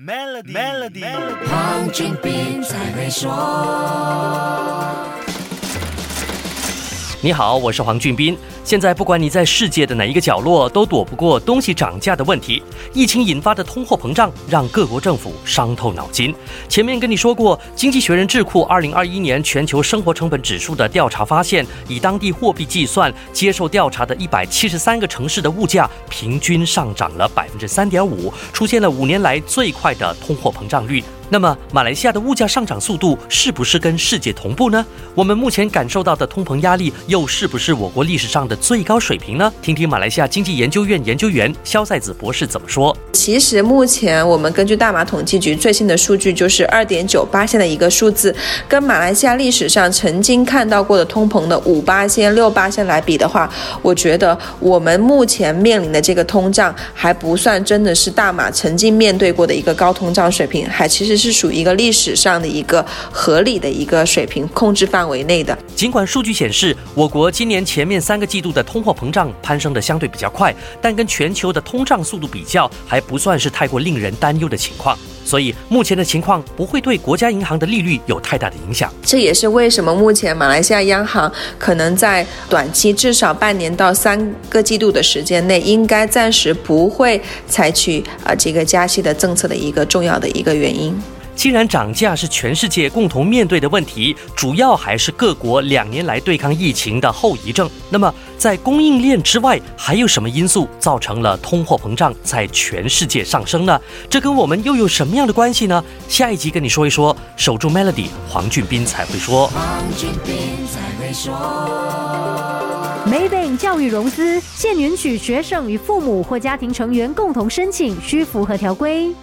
Melody，黄俊斌才会说。你好，我是黄俊斌。现在不管你在世界的哪一个角落，都躲不过东西涨价的问题。疫情引发的通货膨胀让各国政府伤透脑筋。前面跟你说过，经济学人智库二零二一年全球生活成本指数的调查发现，以当地货币计算，接受调查的一百七十三个城市的物价平均上涨了百分之三点五，出现了五年来最快的通货膨胀率。那么，马来西亚的物价上涨速度是不是跟世界同步呢？我们目前感受到的通膨压力又是不是我国历史上的最高水平呢？听听马来西亚经济研究院研究员肖赛子博士怎么说。其实目前我们根据大马统计局最新的数据，就是二点九八线的一个数字，跟马来西亚历史上曾经看到过的通膨的五八线、六八线来比的话，我觉得我们目前面临的这个通胀还不算真的是大马曾经面对过的一个高通胀水平，还其实。是属于一个历史上的一个合理的一个水平控制范围内的。尽管数据显示，我国今年前面三个季度的通货膨胀攀升的相对比较快，但跟全球的通胀速度比较，还不算是太过令人担忧的情况。所以目前的情况不会对国家银行的利率有太大的影响。这也是为什么目前马来西亚央行可能在短期至少半年到三个季度的时间内，应该暂时不会采取啊这个加息的政策的一个重要的一个原因。既然涨价是全世界共同面对的问题，主要还是各国两年来对抗疫情的后遗症。那么，在供应链之外，还有什么因素造成了通货膨胀在全世界上升呢？这跟我们又有什么样的关系呢？下一集跟你说一说。守住 Melody，黄俊斌才会说。黄俊斌才会说。Maybank 教育融资现允许学生与父母或家庭成员共同申请，需符合条规。